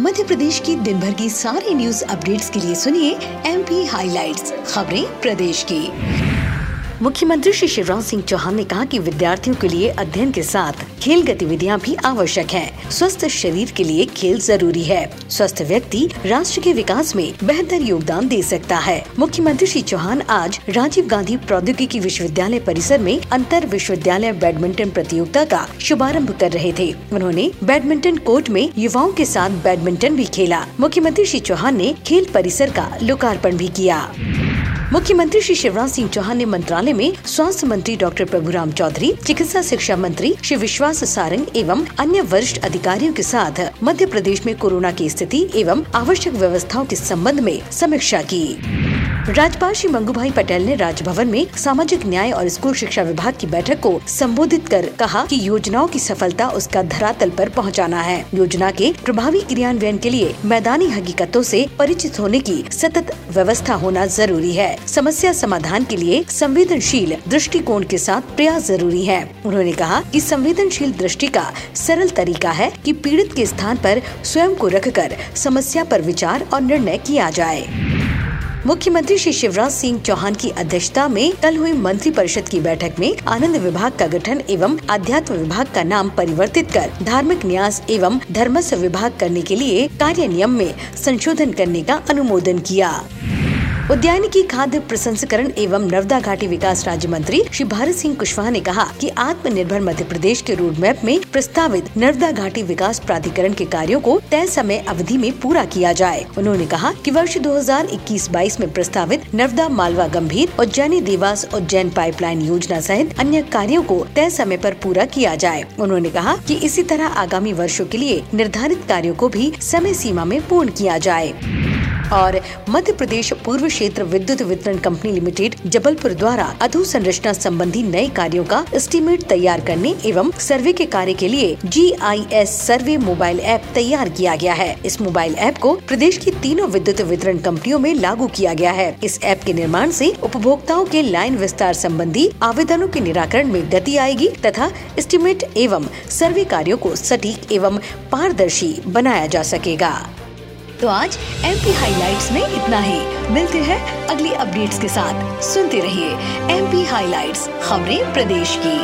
मध्य प्रदेश की दिन भर की सारी न्यूज़ अपडेट्स के लिए सुनिए एमपी हाइलाइट्स खबरें प्रदेश की। मुख्यमंत्री श्री शिवराज सिंह चौहान ने कहा कि विद्यार्थियों के लिए अध्ययन के साथ खेल गतिविधियाँ भी आवश्यक हैं। स्वस्थ शरीर के लिए खेल ज़रूरी है। स्वस्थ व्यक्ति राष्ट्र के विकास में बेहतर योगदान दे सकता है। मुख्यमंत्री श्री चौहान आज राजीव गांधी प्रौद्योगिकी विश्वविद्यालय परिसर में अंतर विश्वविद्यालय बैडमिंटन प्रतियोगिता का शुभारंभ कर रहे थे। उन्होंने बैडमिंटन कोर्ट में युवाओं के साथ बैडमिंटन भी खेला। मुख्यमंत्री श्री चौहान ने खेल परिसर का लोकार्पण भी किया। मुख्यमंत्री श्री शिवराज सिंह चौहान ने मंत्रालय में स्वास्थ्य मंत्री डॉक्टर प्रभुराम चौधरी, चिकित्सा शिक्षा मंत्री श्री विश्वास सारंग एवं अन्य वरिष्ठ अधिकारियों के साथ मध्य प्रदेश में कोरोना की स्थिति एवं आवश्यक व्यवस्थाओं के संबंध में समीक्षा की। राज्यपाल श्री मंगू भाई पटेल ने राजभवन में सामाजिक न्याय और स्कूल शिक्षा विभाग की बैठक को संबोधित कर कहा कि योजनाओं की सफलता उसका धरातल पर पहुंचाना है। योजना के प्रभावी क्रियान्वयन के लिए मैदानी हकीकतों से परिचित होने की सतत व्यवस्था होना ज़रूरी है। समस्या समाधान के लिए संवेदनशील दृष्टिकोण के साथ प्रयास ज़रूरी है। उन्होंने कहा कि संवेदनशील दृष्टि का सरल तरीका है कि पीड़ित के स्थान पर स्वयं को रखकर समस्या पर विचार और निर्णय किया जाए। मुख्यमंत्री श्री शिवराज सिंह चौहान की अध्यक्षता में कल हुई मंत्री परिषद की बैठक में आनंद विभाग का गठन एवं अध्यात्म विभाग का नाम परिवर्तित कर धार्मिक न्यास एवं धर्मस्व विभाग करने के लिए कार्य नियम में संशोधन करने का अनुमोदन किया। उद्यानिकी खाद्य प्रसंस्करण एवं नर्मदा घाटी विकास राज्य मंत्री श्री भारत सिंह कुशवाहा ने कहा कि आत्मनिर्भर मध्य प्रदेश के रोड मैप में प्रस्तावित नर्मदा घाटी विकास प्राधिकरण के कार्यों को तय समय अवधि में पूरा किया जाए। उन्होंने कहा कि वर्ष 2021-22 में प्रस्तावित नर्मदा मालवा गंभीर उज्जैनी देवास उज्जैन पाइपलाइन योजना सहित अन्य कार्यों को तय समय आरोप पूरा किया जाए। उन्होंने कहा की इसी तरह आगामी वर्षो के लिए निर्धारित कार्यो को भी समय सीमा में पूर्ण किया जाए। और मध्य प्रदेश पूर्व क्षेत्र विद्युत वितरण कंपनी लिमिटेड जबलपुर द्वारा अधोसंरचना संबंधी नए कार्यों का एस्टीमेट तैयार करने एवं सर्वे के कार्य के लिए जीआईएस सर्वे मोबाइल ऐप तैयार किया गया है। इस मोबाइल ऐप को प्रदेश की तीनों विद्युत वितरण कंपनियों में लागू किया गया है। इस ऐप के निर्माण से उपभोक्ताओं के लाइन विस्तार संबंधी आवेदनों के निराकरण में गति आएगी तथा एस्टीमेट एवं सर्वे कार्यों को सटीक एवं पारदर्शी बनाया जा सकेगा। तो आज एम पी हाईलाइट्स में इतना ही। मिलते हैं अगली अपडेट्स के साथ। सुनते रहिए एम पी हाईलाइट खबरें प्रदेश की।